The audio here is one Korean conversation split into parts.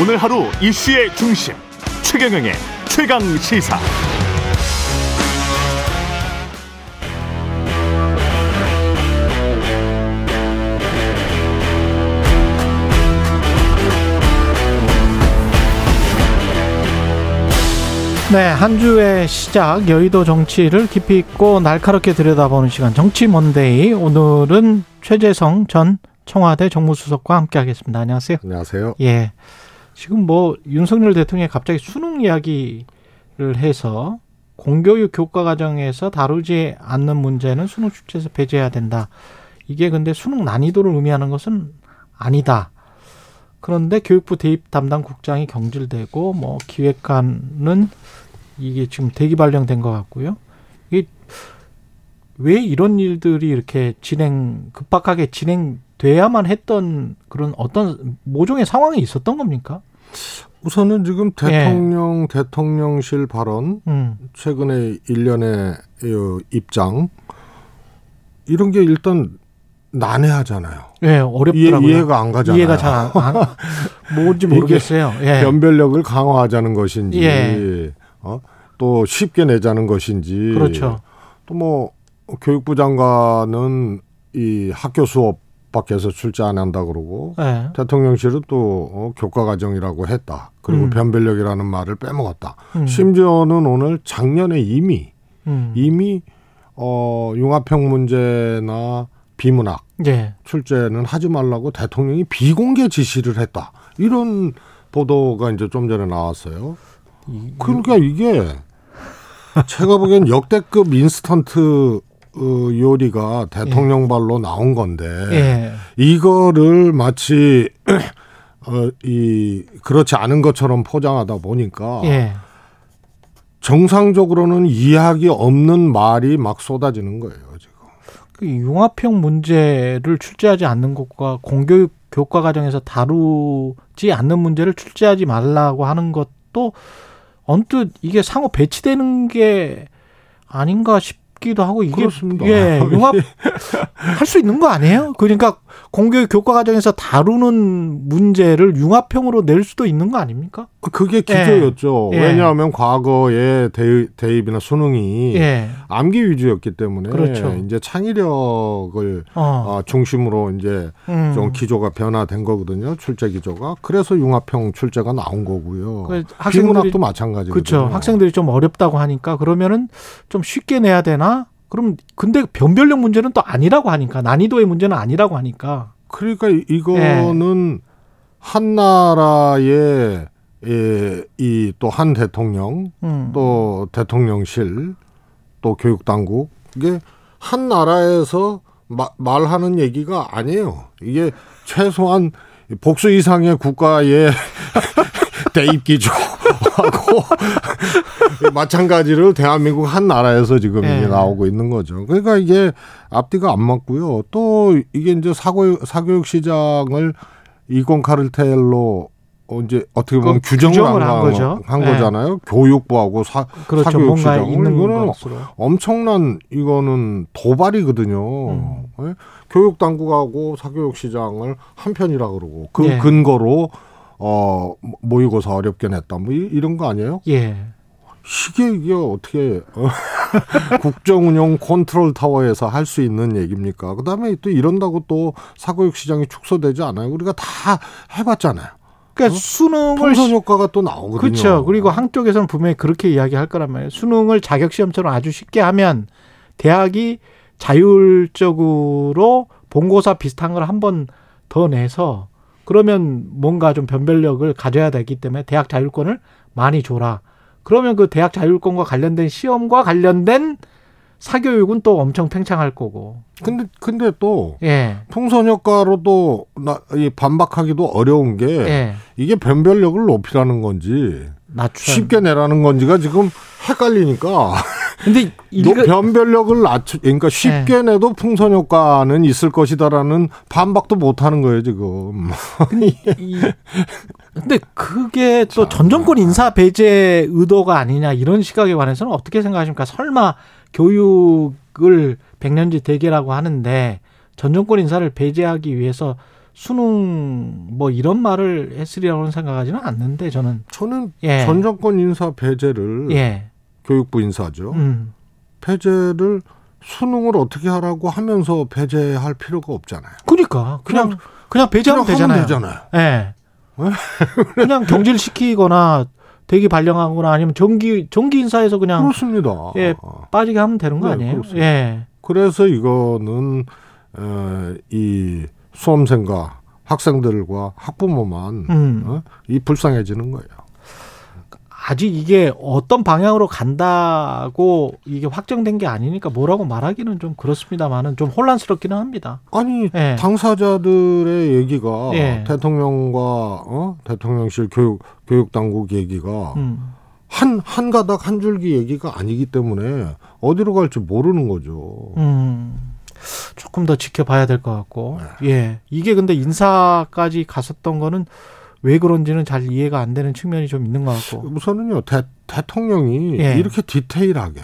오늘 하루 이슈의 중심 최경영의 최강 시사. 네, 한 주의 시작 여의도 정치를 깊이 있고 날카롭게 들여다보는 시간 정치 먼데이 오늘은 최재성 전 청와대 정무수석과 함께하겠습니다. 안녕하세요. 안녕하세요. 예, 지금 뭐 윤석열 대통령이 갑자기 수능 이야기를 해서 공교육 교과 과정에서 다루지 않는 문제는 수능 출제에서 배제해야 된다. 이게 근데 수능 난이도를 의미하는 것은 아니다. 그런데 교육부 대입 담당 국장이 경질되고 뭐 기획관은 이게 지금 대기 발령된 것 같고요. 이게 왜 이런 일들이 이렇게 진행 급박하게 진행돼야만 했던 그런 어떤 모종의 상황이 있었던 겁니까? 우선은 지금 대통령 대통령실 발언 음, 최근에 일련의 이 입장 이런 게 일단 난해하잖아요. 예, 어렵더라고요. 이해, 가안 가잖아요. 이해가 잘 안, 안 뭔지 모르겠어요. 예. 변별력을 강화하자는 것인지 예. 어? 또 쉽게 내자는 것인지 그렇죠. 또 뭐 교육부 장관은 이 학교 수업 밖에서 출제 안 한다 그러고 예. 대통령실은 또 어, 교과 과정이라고 했다. 그리고 음. 변별력이라는 말을 빼먹었다. 음, 심지어는 오늘 작년에 이미 음. 이미 어 융합형 문제나 비문학 예. 출제는 하지 말라고 대통령이 비공개 지시를 했다. 이런 보도가 이제 좀 전에 나왔어요. 이- 그러니까 이게 제가 보기엔 역대급 인스턴트 어, 요리가 대통령 발로 나온 건데 예. 이거를 마치 어, 이 그렇지 않은 것처럼 포장하다 보니까 예. 정상적으로는 이해하기 없는 말이 막 쏟아지는 거예요 지금. 그 융합형 문제를 출제하지 않는 것과 공교육 교과 과정에서 다루지 않는 문제를 출제하지 말라고 하는 것도 언뜻 이게 상호 배치되는 게 아닌가 싶 기도 하고 이게 그렇습니다. 예, 융합 할 수 있는 거 아니에요? 그러니까 공교육 교과 과정에서 다루는 문제를 융합형으로 낼 수도 있는 거 아닙니까? 그게 기조였죠. 예. 왜냐하면 과거에 대입, 대입 이나 수능이 예. 암기 위주였기 때문에 그렇죠. 이제 창의력을 어. 아, 중심으로 이제 음. 좀 기조가 변화된 거거든요. 출제 기조가. 그래서 융합형 출제가 나온 거고요. 그 학생들이 비문학도 마찬가지거든요. 그렇죠. 학생들이 좀 어렵다고 하니까 그러면은 좀 쉽게 내야 되나? 그럼 근데 변별력 문제는 또 아니라고 하니까 난이도의 문제는 아니라고 하니까 그러니까 이- 이거는 한 나라의 예, 이또 한 대통령 음. 또 대통령실 또 교육 당국 이게 한 나라에서 마- 말하는 얘기가 아니에요. 이게 최소한 복수 이상의 국가의 대입 기조하고 마찬가지로 대한민국 한 나라에서 지금 예. 이게 나오고 있는 거죠. 그러니까 이게 앞뒤가 안 맞고요. 또 이게 이제 사고 사교육 시장을 이권 카르텔로 어, 이제 어떻게 보면 그 규정을 규정을 한, 한 거, 거죠. 한 예. 거잖아요. 교육부하고 사, 그렇죠. 사교육 있는 이거는 것으로. 엄청난 이거는 도발이거든요. 음. 예? 교육 당국하고 사교육 시장을 한편이라 그러고 그 네. 근거로 어 모의고사 어렵게 냈다 뭐 이- 이런 거 아니에요? 예. 이게 이게 어떻게 어, 국정운영 컨트롤 타워에서 할 수 있는 얘기입니까? 그다음에 또 이런다고 또 사교육 시장이 축소되지 않아요. 우리가 다 해봤잖아요. 그러니까 수능을 풍선 효과가 또 나오거든요. 그렇죠. 그리고 한쪽에서는 분명히 그렇게 이야기할 거란 말이에요. 수능을 자격 시험처럼 아주 쉽게 하면 대학이 자율적으로 본고사 비슷한 걸 한 번 더 내서 그러면 뭔가 좀 변별력을 가져야 되기 때문에 대학 자율권을 많이 줘라. 그러면 그 대학 자율권과 관련된 시험과 관련된 사교육은 또 엄청 팽창할 거고. 근데 근데 또 예. 풍선 효과로도 나, 이 반박하기도 어려운 게 예. 이게 변별력을 높이라는 건지 낮추. 쉽게 내라는 건지가 지금 헷갈리니까 근데 노- 일가 변별력을 낮추 그러니까 쉽게 네. 내도 풍선 효과는 있을 것이다라는 반박도 못 하는 거예요 지금. 이, 근데 그게 또 전 정권 인사 배제 의도가 아니냐 이런 시각에 관해서는 어떻게 생각하십니까? 설마 교육을 백년지 대계라고 하는데 전 정권 인사를 배제하기 위해서 수능 뭐 이런 말을 했으리라고는 생각하지는 않는데 저는 저는 예. 전 정권 인사 배제를 예. 교육부 인사죠. 음. 배제를 수능을 어떻게 하라고 하면서 배제할 필요가 없잖아요. 그러니까 그냥 그냥 배제하면 그냥 되잖아요. 되잖아요. 예. 왜? 그냥 경질시키거나 대기 발령하거나 아니면 정기 정기 인사에서 그냥 그렇습니다. 예. 빠지게 하면 되는 거 네, 아니에요? 그렇습니다. 예. 그래서 이거는 어, 이 수험생과 학생들과 학부모만 음. 어? 이 불쌍해지는 거예요. 아직 이게 어떤 방향으로 간다고 이게 확정된 게 아니니까 뭐라고 말하기는 좀 그렇습니다만은 좀 혼란스럽기는 합니다. 아니 예. 당사자들의 얘기가 예. 대통령과 어? 대통령실 교육 교육 당국 얘기가 음. 한 한 가닥 한 줄기 얘기가 아니기 때문에 어디로 갈지 모르는 거죠. 음. 조금 더 지켜봐야 될 것 같고. 네. 예. 이게 근데 인사까지 갔었던 거는 왜 그런지는 잘 이해가 안 되는 측면이 좀 있는 것 같고. 우선은요 대, 대통령이 예. 이렇게 디테일하게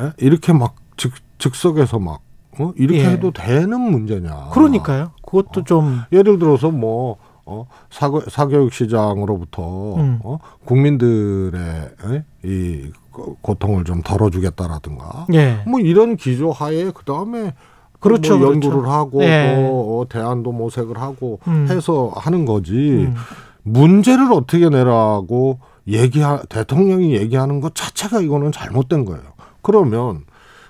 예? 이렇게 막 즉, 즉석에서 막 어? 이렇게 예. 해도 되는 문제냐? 그러니까요. 그것도 좀 예를 들어서 뭐 어, 사교, 사교육 시장으로부터 음. 어, 국민들의 에? 이 고- 고통을 좀 덜어주겠다라든가 예. 뭐 이런 기조 하에 그 다음에 그렇죠, 뭐 그렇죠. 연구를 하고 예. 또 어, 대안도 모색을 하고 음. 해서 하는 거지 음. 문제를 어떻게 내라고 얘기하 대통령이 얘기하는 것 자체가 이거는 잘못된 거예요. 그러면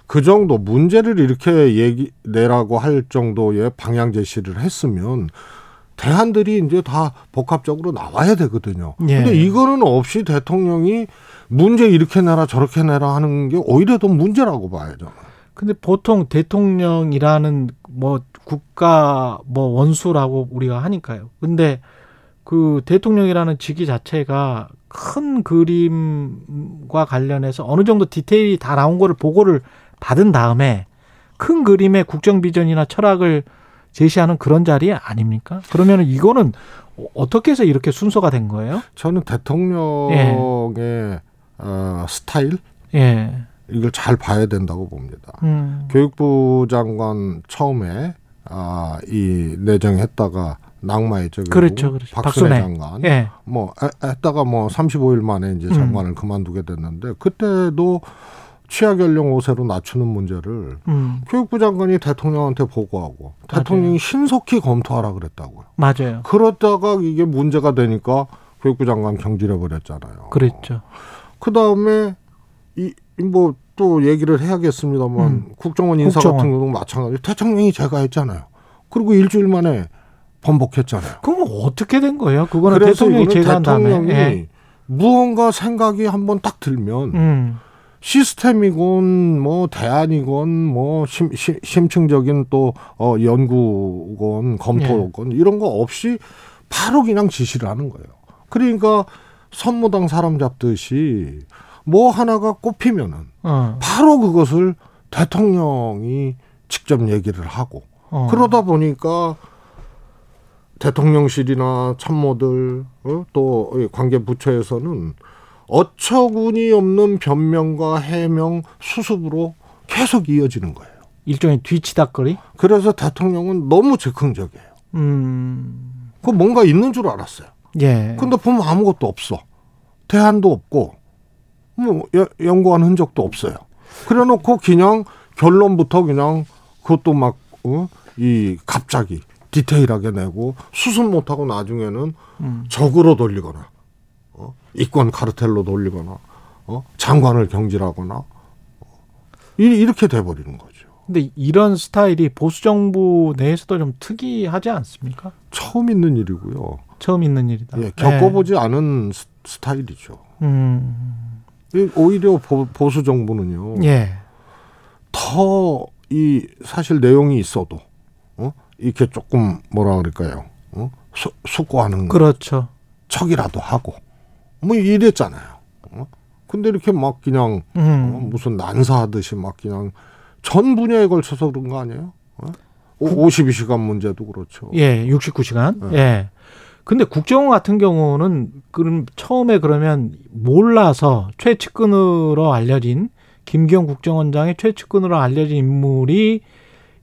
그 정도 문제를 이렇게 얘기 내라고 할 정도의 방향 제시를 했으면 대안들이 이제 다 복합적으로 나와야 되거든요. 예. 근데 이거는 없이 대통령이 문제 이렇게 내라 저렇게 내라 하는 게 오히려 더 문제라고 봐야죠. 근데 보통 대통령이라는 뭐 국가 뭐 원수라고 우리가 하니까요. 근데 그 대통령이라는 직위 자체가 큰 그림과 관련해서 어느 정도 디테일이 다 나온 거를 보고를 받은 다음에 큰 그림의 국정 비전이나 철학을 제시하는 그런 자리 아닙니까? 그러면 이거는 어떻게 해서 이렇게 순서가 된 거예요? 저는 대통령의 어, 스타일 예. 이걸 잘 봐야 된다고 봅니다. 음. 교육부 장관 처음에 아, 이 내정했다가 낙마했죠. 그렇죠, 그렇죠. 박순애, 박순애. 장관. 예. 뭐 해- 했다가 뭐 35일 만에 이제 음. 장관을 그만두게 됐는데 그때도 취하 연령 5세로 낮추는 문제를 음. 교육부 장관이 대통령한테 보고하고 대통령이 신속히 검토하라 그랬다고요. 맞아요. 그러다가 이게 문제가 되니까 교육부 장관 경질해 버렸잖아요. 그랬죠. 그 다음에 이 뭐 또 얘기를 해야겠습니다만 음. 국정원 인사 국정원. 같은 경우는 마찬가지. 대통령이 제가 했잖아요. 그리고 일주일 만에 번복했잖아요. 그럼 어떻게 된 거예요? 그거는 대통령이 다음에. 대통령이 예. 무언가 생각이 한번 딱 들면 음. 시스템이건 뭐 대안이건 뭐 심, 심, 심층적인 또 어, 연구건 검토건 이런 거 없이 바로 그냥 지시를 하는 거예요. 그러니까 선무당 사람 잡듯이 뭐 하나가 꼽히면은 어. 바로 그것을 대통령이 직접 얘기를 하고 어. 그러다 보니까 대통령실이나 참모들 어? 또 관계 부처에서는 어처구니 없는 변명과 해명 수습으로 계속 이어지는 거예요. 일종의 뒤치다거리. 그래서 대통령은 너무 즉흥적이에요. 음. 그 뭔가 있는 줄 알았어요. 예. 근데 보면 아무것도 없어. 대안도 없고 뭐 여- 연구한 흔적도 없어요. 그래놓고 그냥 결론부터 그냥 그것도 막 어? 이 갑자기 디테일하게 내고 수습 못하고 나중에는 음. 적으로 돌리거나 어? 이권 카르텔로 돌리거나 어? 장관을 경질하거나 어? 이- 이렇게 돼버리는 거죠. 근데 이런 스타일이 보수 정부 내에서도 좀 특이하지 않습니까? 처음 있는 일이고요. 처음 있는 일이다. 예, 겪어보지 않은 스- 스타일이죠. 예. 음. 이- 오히려 보, 보수 정부는요. 예. 더 이 사실 내용이 있어도 어? 이렇게 조금 뭐라 그럴까요? 어? 수, 숙고하는 그렇죠. 척이라도 하고 뭐 이랬잖아요. 어? 근데 이렇게 막 그냥 어? 음. 무슨 난사하듯이 막 그냥 전 분야에 걸쳐서 그런 거 아니에요? 어? 52시간 문제도 그렇죠. 예, 69시간. 네. 예. 근데 국정원 같은 경우는 그럼 처음에 그러면 몰라서 최측근으로 알려진 김기현 국정원장의 최측근으로 알려진 인물이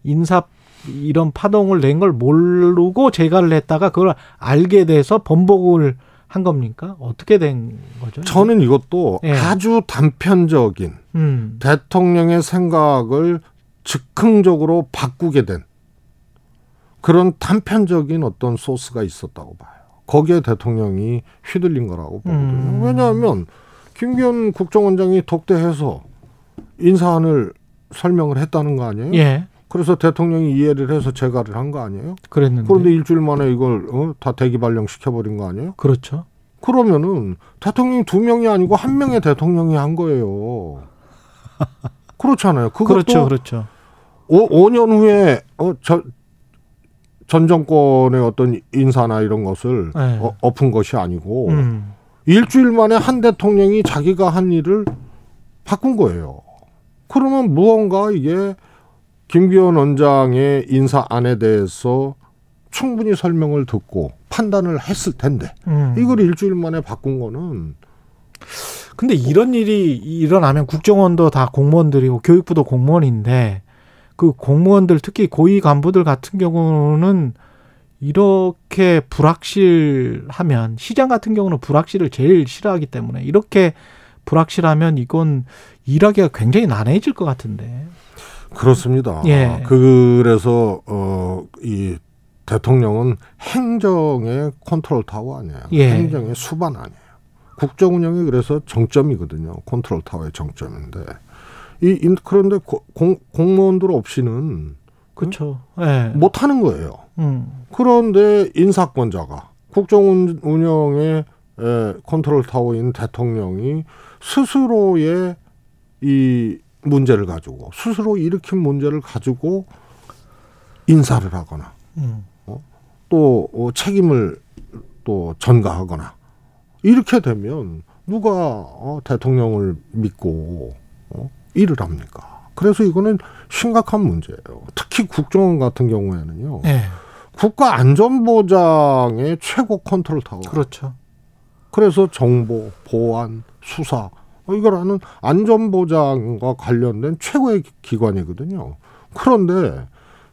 인사 이런 파동을 낸 걸 모르고 재가를 했다가 그걸 알게 돼서 번복을 한 겁니까? 어떻게 된 거죠? 저는 이것도 예. 아주 단편적인 음. 대통령의 생각을 즉흥적으로 바꾸게 된 그런 단편적인 어떤 소스가 있었다고 봐요. 거기에 대통령이 휘둘린 거라고 보거든요. 음. 왜냐하면 김기현 국정원장이 독대해서 인사안을 설명을 했다는 거 아니에요? 예. 그래서 대통령이 이해를 해서 재가를 한 거 아니에요? 그랬는데. 그런데 일주일 만에 이걸 어? 다 대기 발령 시켜버린 거 아니에요? 그렇죠. 그러면은 대통령이 두 명이 아니고 한 명의 대통령이 한 거예요. 그렇잖아요. 그것도 그렇죠. 그렇죠. 오, 5년 후에 어, 저, 전 정권의 어떤 인사나 이런 것을 네. 어, 엎은 것이 아니고 음. 일주일 만에 한 대통령이 자기가 한 일을 바꾼 거예요. 그러면 무언가 이게 김기현 원장의 인사안에 대해서 충분히 설명을 듣고 판단을 했을 텐데 음. 이걸 일주일 만에 바꾼 거는 근데 이런 일이 일어나면 국정원도 다 공무원들이고 교육부도 공무원인데 그 공무원들 특히 고위 간부들 같은 경우는 이렇게 불확실하면 시장 같은 경우는 불확실을 제일 싫어하기 때문에 이렇게 불확실하면 이건 일하기가 굉장히 난해해질 것 같은데. 그렇습니다. 예. 그래서 어, 이 대통령은 행정의 컨트롤 타워 아니에요. 예. 행정의 수반 아니에요. 국정 운영이 그래서 정점이거든요. 컨트롤 타워의 정점인데 이 인- 그런데 고- 공, 공무원들 없이는 그렇죠. 예. 못 하는 거예요. 음. 그런데 인사권자가 국정 운- 운영의 에, 컨트롤 타워인 대통령이 스스로의 이 문제를 가지고 스스로 일으킨 문제를 가지고 인사를 하거나 음. 또 어, 책임을 또 전가하거나 이렇게 되면 누가 어, 대통령을 믿고 어, 일을 합니까? 그래서 이거는 심각한 문제예요. 특히 국정원 같은 경우에는요. 예. 국가 안전보장의 최고 컨트롤 타워. 그렇죠. 그래서 정보, 보안, 수사 어, 이거라는 안전보장과 관련된 최고의 기- 기관이거든요. 그런데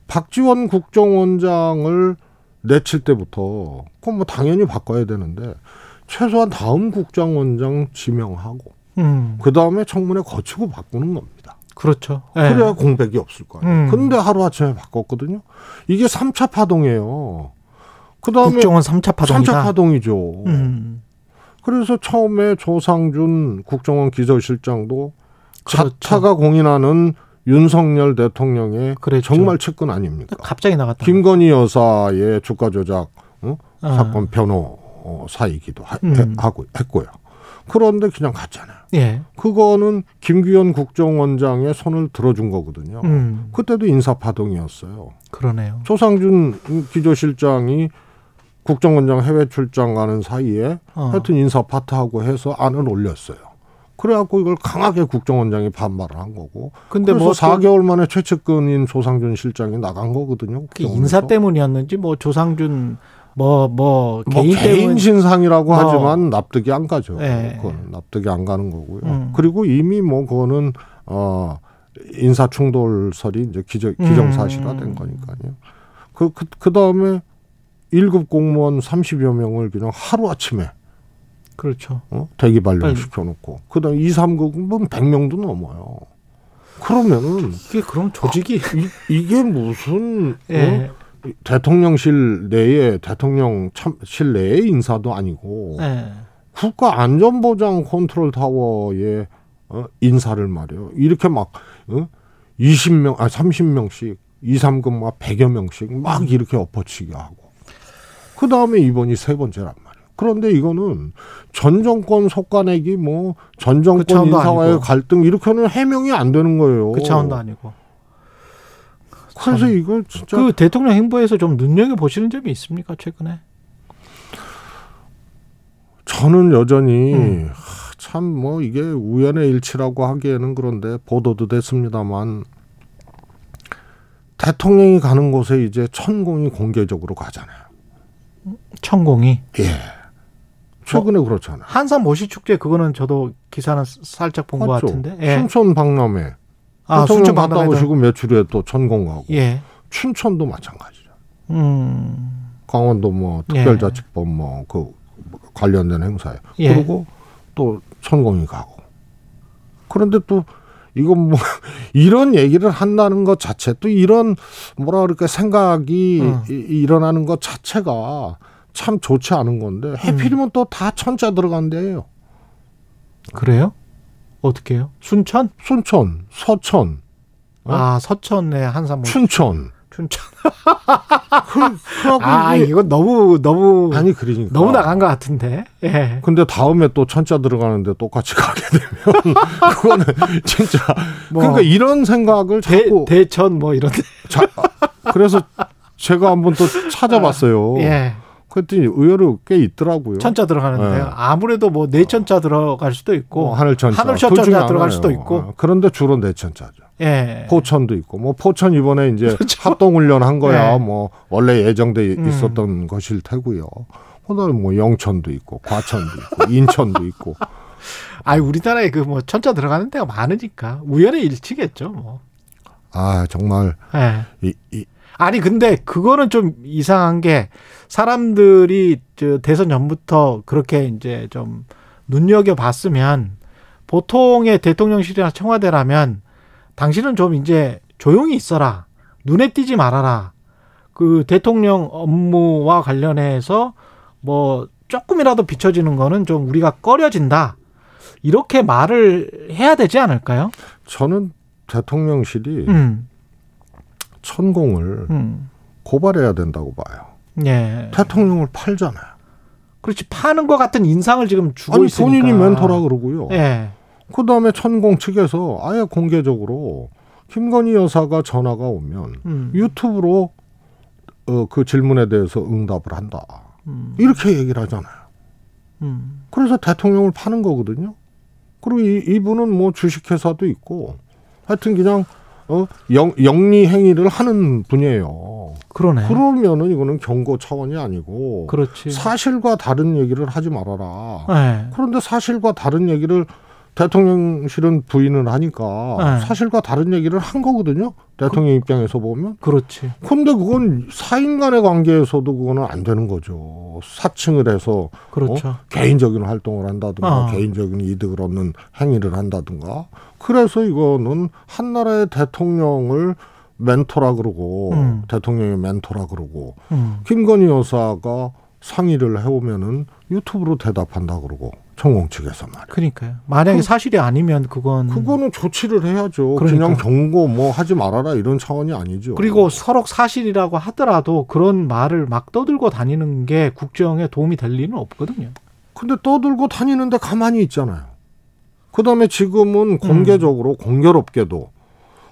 박지원 국정원장을 내칠 때부터 그건 뭐 당연히 바꿔야 되는데 최소한 다음 국정원장 지명하고 음. 그 다음에 청문회 거치고 바꾸는 겁니다. 그렇죠. 예. 그래야 공백이 없을 거예요. 음. 근데 하루아침에 바꿨거든요. 이게 삼차 파동이에요. 그 다음에 국정원 3차 파동이다. 3차 파동이죠. 음. 그래서 처음에 조상준 국정원 기조실장도 그렇죠. 자타가 공인하는 윤석열 대통령의 그랬죠. 정말 측근 아닙니까? 갑자기 나갔다. 김건희 여사의 주가 조작 어? 아. 사건 변호사이기도 하, 음. 고 했고요. 그런데 그냥 갔잖아요. 예. 그거는 김규현 국정원장의 손을 들어준 거거든요. 음. 그때도 인사파동이었어요. 그러네요. 조상준 기조실장이 국정원장 해외 출장 가는 사이에 어. 하여튼 인사 파트하고 해서 안을 올렸어요. 그래갖고 이걸 강하게 국정원장이 반발을 한 거고. 근데 그래서 뭐또 4개월 만에 최측근인 조상준 실장이 나간 거거든요. 그 국정원에서. 인사 때문이었는지 뭐 조상준 뭐뭐 뭐 개인 개인, 신상이라고 뭐. 하지만 납득이 안 가죠. 예. 그건 납득이 안 가는 거고요. 음. 그리고 이미 뭐 그거는 어 인사 충돌설이 이제 기정, 기정사실화된 음. 거니까요. 그, 그, 그 다음에 1급 공무원 30여 명을 그냥 하루아침에 그렇죠. 어? 대기 발령 빨리. 시켜놓고 그 다음 2, 3급은 100명도 넘어요. 그러면은 이게 그럼 조직이 이, 게 무슨 예. 어? 대통령실 내에 대통령 참, 실 내의 인사도 아니고 예. 국가 안전보장 컨트롤 타워의 어? 인사를 말이요. 이렇게 막 어? 20명, 아 30명씩 2, 3급 막 100여 명씩 막 이렇게 엎어치게 하고 그 다음에 이번이 세 번째란 말이에요. 그런데 이거는 전 정권 속가내기 뭐전그 정권 차원도 인사와의 아니고. 갈등 이렇게는 해명이 안 되는 거예요. 그 차원도 아니고. 그래서 이걸 진짜 그 대통령 행보에서 좀 눈여겨 보시는 점이 있습니까 최근에? 저는 여전히 음. 참뭐 이게 우연의 일치라고 하기에는 그런데 보도도 됐습니다만 대통령이 가는 곳에 이제 천공이 공개적으로 가잖아요. 천공이 예. 최근에 그렇잖아요. 한산 모시 축제 그거는 저도 기사는 살짝 본 것? 같은데. 예. 순천 박람회 아 대통령 갔다 오시고 매출에 또 천공 가고 예. 춘천도 마찬가지죠. 음. 강원도 뭐 특별자치법 뭐그 관련된 행사에 예. 그리고 또 천공이 가고 그런데 또 이건 뭐 이런 얘기를 한다는 것 자체 또 이런 뭐라 그럴까 생각이 음. 이- 일어나는 것 자체가 참 좋지 않은 건데 음. 해필이면 또다 천자 들어간대요. 그래요? 어떻게 해요? 순천? 순천, 서천, 어? 아, 서천에 한산 뭐 춘천. 춘천. 그, 아, 이건 너무 너무 아니 그러니까 너무 나간 것 같은데. 예. 근데 다음에 또 천자 들어가는데 똑같이 가게 되면 그거는 진짜 뭐 그러니까 이런 생각을 대, 자꾸 대천 뭐 이런 데. 자, 그래서 제가 한번 또 찾아봤어요. 예. 그랬더니 의외로 꽤 있더라고요. 천자 들어가는데요. 네. 아무래도 뭐 내천자 들어갈 수도 있고 뭐 하늘천자, 하늘천자 들어갈. 수도 있고. 어, 그런데 주로 내천자죠. 예. 포천도 있고 뭐 포천 이번에 이제 합동 훈련 한 네. 거야. 뭐 원래 예정돼 음. 있었던 것일 테고요. 그다음에 뭐 영천도 있고 과천도 있고 인천도 있고 아니 우리나라에 그 뭐 천자 들어가는 데가 많으니까 우연의 일치겠죠, 뭐. 아 정말 예. 이, 이 아니 근데 그거는 좀 이상한 게 사람들이 저 대선 전부터 그렇게 이제 좀 눈여겨 봤으면 보통의 대통령실이나 청와대라면 당신은 좀 이제 조용히 있어라. 눈에 띄지 말아라. 그 대통령 업무와 관련해서 뭐 조금이라도 비춰지는 거는 좀 우리가 꺼려진다. 이렇게 말을 해야 되지 않을까요? 저는 대통령실이 음, 천공을 음, 고발해야 된다고 봐요. 예. 대통령을 팔잖아요. 그렇지 파는 것 같은 인상을 지금 주고 아니 있으니까. 본인이 멘토라 그러고요. 예. 그다음에 천공 측에서 아예 공개적으로 김건희 여사가 전화가 오면 음. 유튜브로 어, 그 질문에 대해서 응답을 한다. 음. 이렇게 얘기를 하잖아요. 음. 그래서 대통령을 파는 거거든요. 그리고 이, 이분은 뭐 주식회사도 있고 하여튼 그냥 어, 영, 영리 행위를 하는 분이에요. 그러네. 그러면은 이거는 경고 차원이 아니고 그렇지. 사실과 다른 얘기를 하지 말아라. 예. 그런데 사실과 다른 얘기를 대통령실은 부인을 하니까 네. 사실과 다른 얘기를 한 거거든요. 대통령 입장에서 보면. 그렇지. 근데 그건 사인 간의 관계에서도 그거는 안 되는 거죠. 사칭을 해서 그렇죠. 어? 개인적인 활동을 한다든가 어. 개인적인 이득을 얻는 행위를 한다든가. 그래서 이거는 한 나라의 대통령을 멘토라 그러고 음. 대통령의 멘토라 그러고 음. 김건희 여사가 상의를 해오면은 유튜브로 대답한다 그러고 천공 측에서 말이야. 그러니까요. 만약에 그- 사실이 아니면 그건 그거는 조치를 해야죠. 그 그러니까. 냥 경고 뭐 하지 말아라 이런 차원이 아니죠. 그리고 서로 사실이라고 하더라도 그런 말을 막 떠들고 다니는 게 국정에 도움이 될 리는 없거든요. 근데 떠들고 다니는데 가만히 있잖아요. 그다음에 지금은 공개적으로 공교롭게도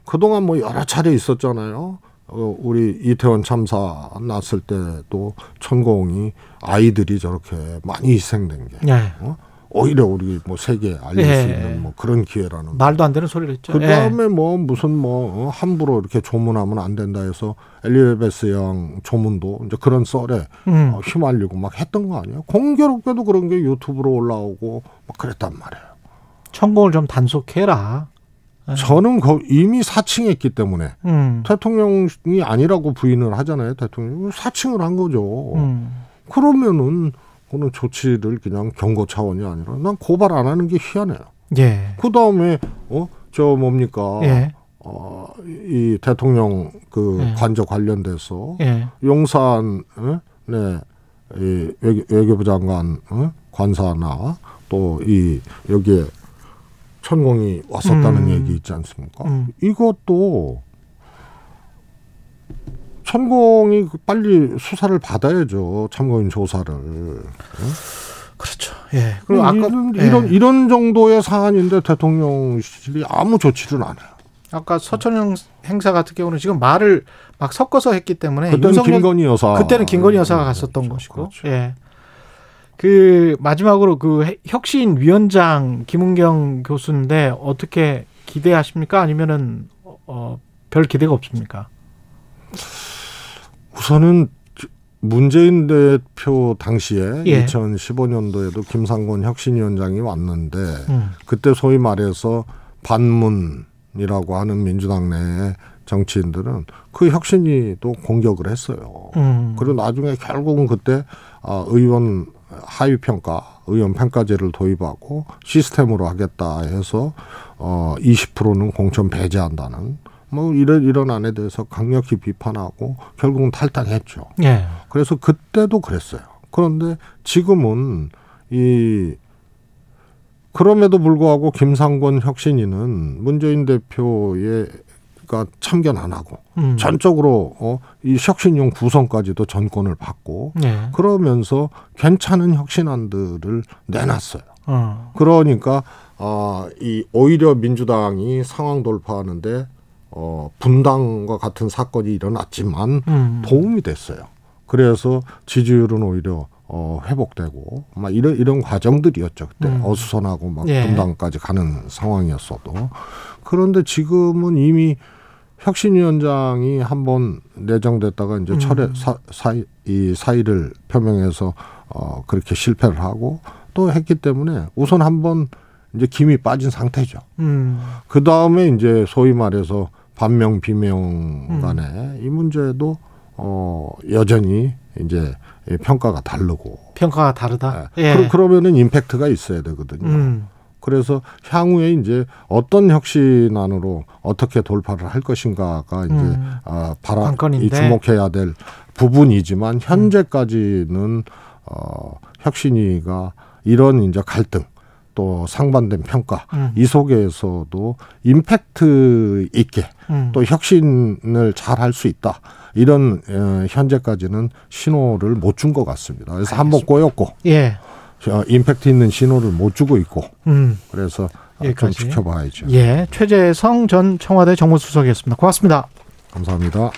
그동안 뭐 여러 차례 있었잖아요. 어, 우리 이태원 참사 났을 때도 천공이 아이들이 저렇게 많이 희생된 게 예. 어? 오히려 우리 뭐 세계에 알릴 예. 수 있는 뭐 그런 기회라는 말도 안 되는 소리를 했죠. 그 예. 다음에 뭐 무슨 뭐 어, 함부로 이렇게 조문하면 안 된다 해서 엘리자베스 양 조문도 이제 그런 썰에 음. 어, 휘말리고 막 했던 거 아니에요? 공교롭게도 그런 게 유튜브로 올라오고 막 그랬단 말이에요. 천공을 좀 단속해라. 예. 저는 거 이미 사칭했기 때문에 음. 대통령이 아니라고 부인을 하잖아요. 대통령 사칭을 한 거죠. 음. 그러면은 그는 조치를 그냥 경고 차원이 아니라 난 고발 안 하는 게 희한해요. 예. 그 다음에 어 저 뭡니까? 예. 어, 이 대통령 그 예. 관저 관련돼서 예. 용산 어? 네, 이 외교, 외교부 장관 어? 관사나 또 이 여기에 천공이 왔었다는 음. 얘기 있지 않습니까? 음. 이것도 천공이 빨리 수사를 받아야죠. 참고인 조사를. 그렇죠. 예. 그리고 아까 이런, 예. 이런 이런 정도의 사안인데 대통령실이 아무 조치를 안 해요. 아까 서천영 행사 같은 경우는 지금 말을 막 섞어서 했기 때문에 그때는 김건희 여사. 그때는 김건희 여사가 네, 갔었던 그렇죠. 것이고. 그렇죠. 예. 그 마지막으로 그 해- 혁신 위원장 김은경 교수인데 어떻게 기대하십니까? 아니면은 어, 별 기대가 없습니까? 우선은 문재인 대표 당시에 예. 2015년도에도 김상곤 혁신위원장이 왔는데 음. 그때 소위 말해서 반문이라고 하는 민주당 내에 정치인들은 그 혁신이 또 공격을 했어요. 음. 그리고 나중에 결국은 그때 아, 의원 하위 평가, 의원 평가제를 도입하고 시스템으로 하겠다 해서 어 20%는 공천 배제한다는 뭐 이런 이런 안에 대해서 강력히 비판하고 결국은 탈당했죠. 예. 그래서 그때도 그랬어요. 그런데 지금은 이 그럼에도 불구하고 김상권 혁신위는 문재인 대표 가 참견 안 하고 음. 전적으로 어, 이 혁신용 구성까지도 전권을 받고 예. 그러면서 괜찮은 혁신안들을 내놨어요. 어. 그러니까 어, 이 오히려 민주당이 상황 돌파하는데 어, 분당과 같은 사건이 일어났지만 음. 도움이 됐어요. 그래서 지지율은 오히려 어, 회복되고 막 이런 이런 과정들이었죠 그때 음. 어수선하고 막 예. 분당까지 가는 상황이었어도 그런데 지금은 이미 혁신위원장이 한 번 내정됐다가 이제 음. 철회 사, 사이 이 사의를 표명해서 어 그렇게 실패를 하고 또 했기 때문에 우선 한번 이제 김이 빠진 상태죠. 음. 그 다음에 이제 소위 말해서 반명 비명 음. 간에 이 문제도 어 여전히 이제 이 평가가 다르고 평가가 다르다. 예. 예. 그러, 그러 면은 임팩트가 있어야 되거든요. 음. 그래서 향후에 이제 어떤 혁신안으로 어떻게 돌파를 할 것인가가 이제 음. 아, 바라. 이 주목해야 될 부분이지만 현재까지는 어, 혁신위가 이런 이제 갈등 또 상반된 평가 음. 이 속에서도 임팩트 있게 음. 또 혁신을 잘 할 수 있다. 이런 어, 현재까지는 신호를 못 준 것 같습니다. 그래서 한 번 꼬였고 예. 어, 임팩트 있는 신호를 못 주고 있고 음. 그래서 좀 여기까지. 지켜봐야죠. 예. 최재성 전 청와대 정무수석이었습니다. 고맙습니다. 감사합니다.